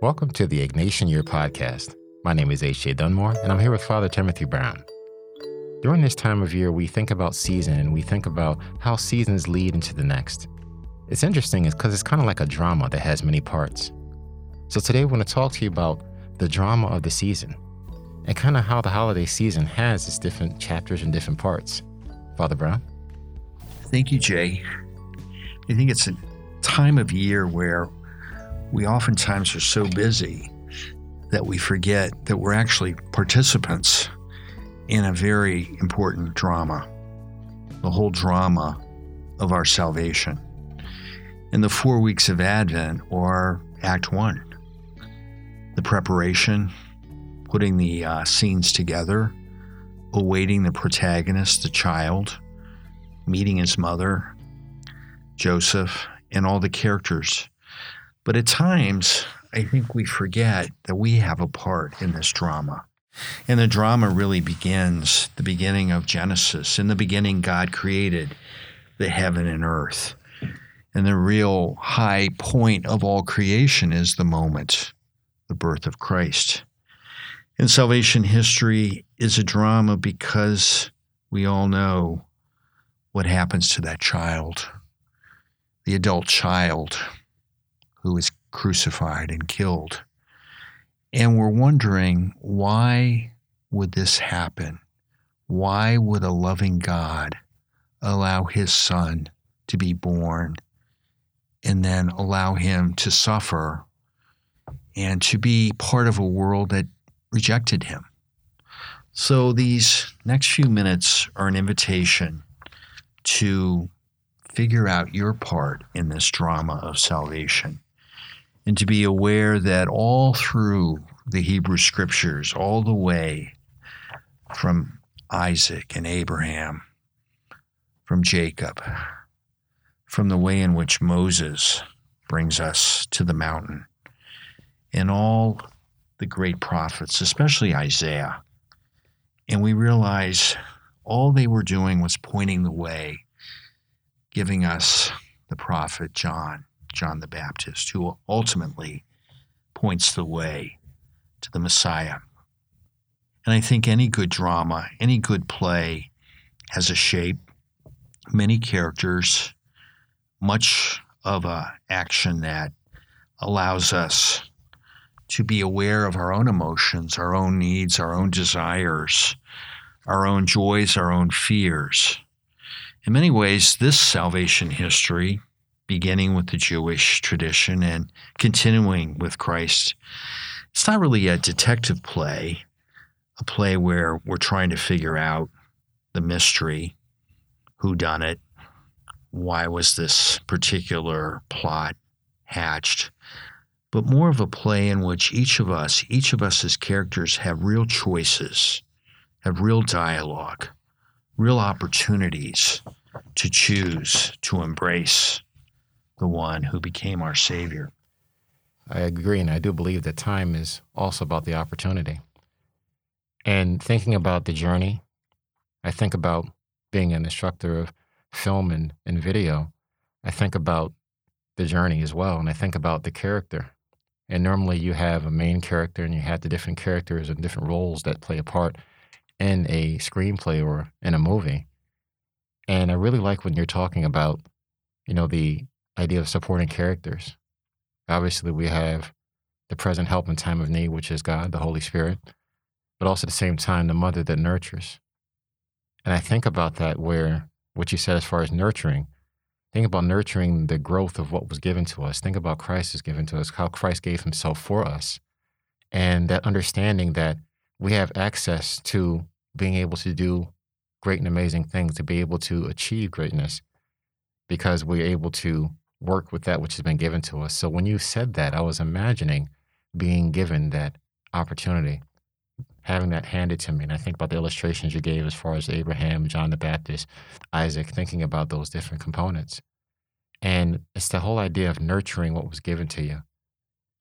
Welcome to the Ignatian Year podcast. My name is H.J. Dunmore, and I'm here with Father Timothy Brown. During this time of year, we think about season and we think about how seasons lead into the next. It's interesting because it's kind of like a drama that has many parts. So today, we're going to talk to you about the drama of the season and kind of how the holiday season has its different chapters and different parts. Father Brown? Thank you, Jay. I think it's a time of year where we oftentimes are so busy that we forget that we're actually participants in a very important drama, the whole drama of our salvation. And the four weeks of Advent are Act One the preparation, putting the uh, scenes together, awaiting the protagonist, the child, meeting his mother, Joseph, and all the characters but at times, I think we forget that we have a part in this drama. And the drama really begins the beginning of Genesis. In the beginning, God created the heaven and earth. And the real high point of all creation is the moment, the birth of Christ. And salvation history is a drama because we all know what happens to that child, the adult child who is crucified and killed. And we're wondering why would this happen? Why would a loving God allow his son to be born and then allow him to suffer and to be part of a world that rejected him? So, these next few minutes are an invitation to figure out your part in this drama of salvation and to be aware that all through the Hebrew scriptures, all the way from Isaac and Abraham, from Jacob, from the way in which Moses brings us to the mountain, and all the great prophets, especially Isaiah. And we realize all they were doing was pointing the way, giving us the prophet John John the Baptist, who ultimately points the way to the Messiah. And I think any good drama, any good play has a shape, many characters, much of a action that allows us to be aware of our own emotions, our own needs, our own desires, our own joys, our own fears. In many ways, this salvation history beginning with the Jewish tradition and continuing with Christ. It's not really a detective play, a play where we're trying to figure out the mystery, who done it, why was this particular plot hatched, but more of a play in which each of us, each of us as characters have real choices, have real dialogue, real opportunities to choose, to embrace, the one who became our Savior. I agree, and I do believe that time is also about the opportunity. And thinking about the journey, I think about being an instructor of film and, and video. I think about the journey as well, and I think about the character. And normally you have a main character and you have the different characters and different roles that play a part in a screenplay or in a movie. And I really like when you're talking about, you know, the idea of supporting characters. Obviously, we have the present help in time of need, which is God, the Holy Spirit, but also at the same time, the mother that nurtures. And I think about that where what you said as far as nurturing, think about nurturing the growth of what was given to us. Think about Christ is given to us, how Christ gave himself for us. And that understanding that we have access to being able to do great and amazing things, to be able to achieve greatness because we're able to work with that which has been given to us. So when you said that, I was imagining being given that opportunity, having that handed to me. And I think about the illustrations you gave as far as Abraham, John the Baptist, Isaac, thinking about those different components. And it's the whole idea of nurturing what was given to you.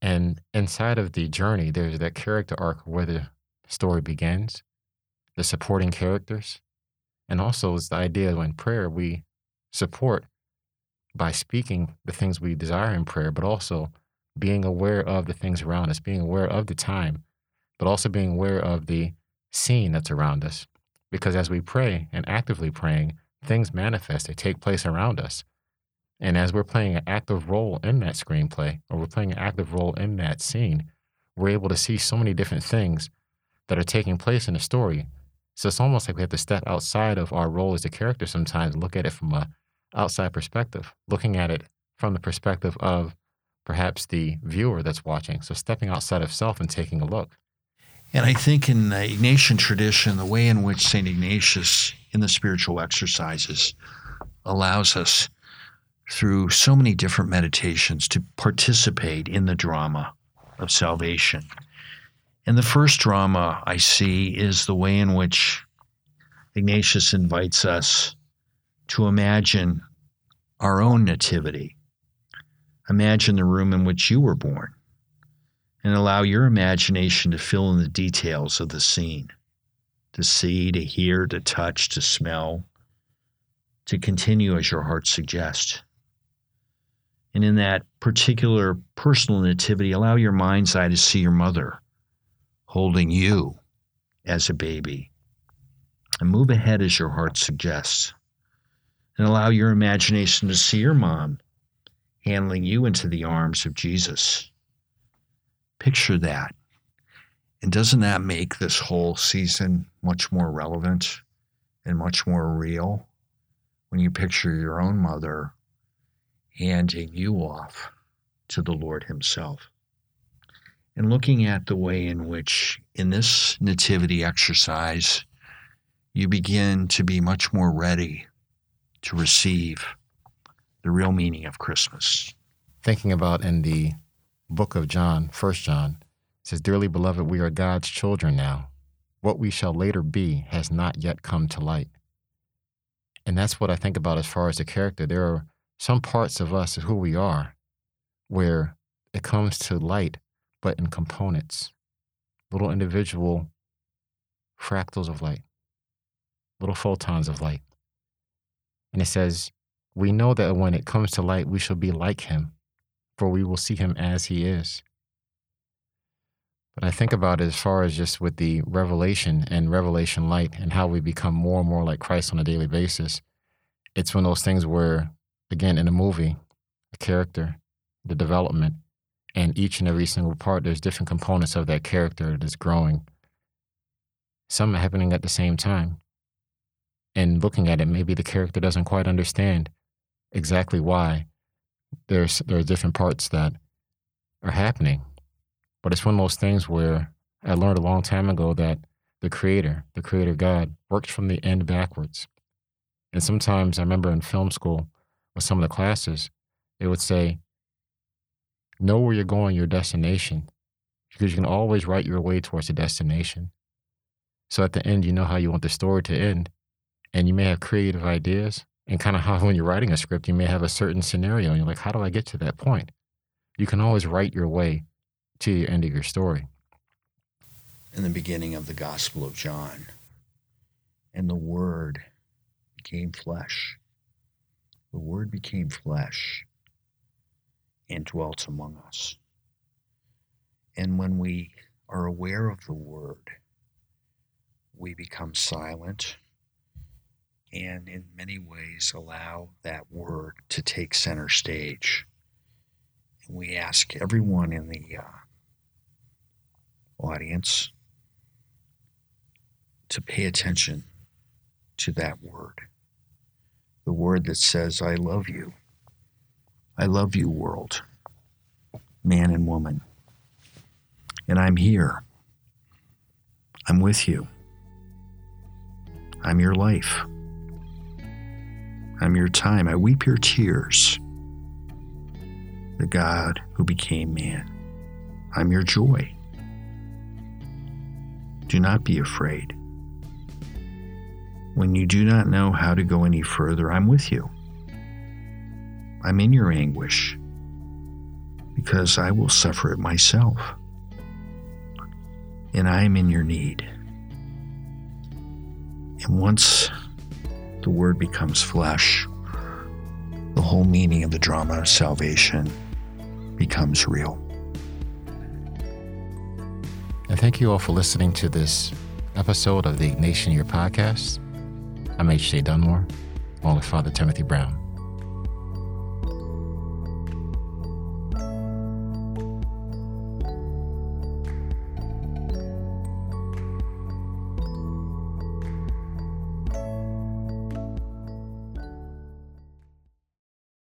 And inside of the journey, there's that character arc where the story begins, the supporting characters, and also it's the idea when prayer we support by speaking the things we desire in prayer, but also being aware of the things around us, being aware of the time, but also being aware of the scene that's around us. Because as we pray and actively praying, things manifest, they take place around us. And as we're playing an active role in that screenplay or we're playing an active role in that scene, we're able to see so many different things that are taking place in the story. So it's almost like we have to step outside of our role as a character sometimes, look at it from a outside perspective, looking at it from the perspective of perhaps the viewer that's watching. So stepping outside of self and taking a look. And I think in the Ignatian tradition, the way in which St. Ignatius in the spiritual exercises allows us through so many different meditations to participate in the drama of salvation. And the first drama I see is the way in which Ignatius invites us to imagine our own nativity. Imagine the room in which you were born and allow your imagination to fill in the details of the scene to see, to hear, to touch, to smell, to continue as your heart suggests. And in that particular personal nativity, allow your mind's eye to see your mother holding you as a baby. And move ahead as your heart suggests. And allow your imagination to see your mom handling you into the arms of Jesus. Picture that. And doesn't that make this whole season much more relevant and much more real when you picture your own mother handing you off to the Lord Himself? And looking at the way in which, in this nativity exercise, you begin to be much more ready to receive the real meaning of Christmas. Thinking about in the book of John, First John, says, Dearly beloved, we are God's children now. What we shall later be has not yet come to light. And that's what I think about as far as the character. There are some parts of us, who we are, where it comes to light, but in components, little individual fractals of light, little photons of light. And it says, We know that when it comes to light, we shall be like him, for we will see him as he is. But I think about it as far as just with the revelation and revelation light and how we become more and more like Christ on a daily basis. It's one of those things where, again, in a movie, a character, the development, and each and every single part, there's different components of that character that's growing. Some are happening at the same time. And looking at it, maybe the character doesn't quite understand exactly why there's there are different parts that are happening but it's one of those things where I learned a long time ago that the Creator, the Creator God, works from the end backwards. And sometimes I remember in film school with some of the classes, they would say, Know where you're going, your destination, because you can always write your way towards a destination. So at the end, you know how you want the story to end. And you may have creative ideas, and kind of how when you're writing a script, you may have a certain scenario, and you're like, How do I get to that point? You can always write your way to the end of your story. In the beginning of the Gospel of John, and the Word became flesh. The Word became flesh and dwelt among us. And when we are aware of the Word, we become silent and in many ways allow that Word to take center stage. And we ask everyone in the uh, audience to pay attention to that word. The word that says, I love you. I love you, world, man and woman. And I'm here. I'm with you. I'm your life. I'm your time. I weep your tears. The God who became man. I'm your joy. Do not be afraid. When you do not know how to go any further, I'm with you. I'm in your anguish because I will suffer it myself. And I am in your need. And once the word becomes flesh. The whole meaning of the drama of salvation becomes real. And thank you all for listening to this episode of the Ignatian Year podcast. I'm H.J. Dunmore, along with Father Timothy Brown.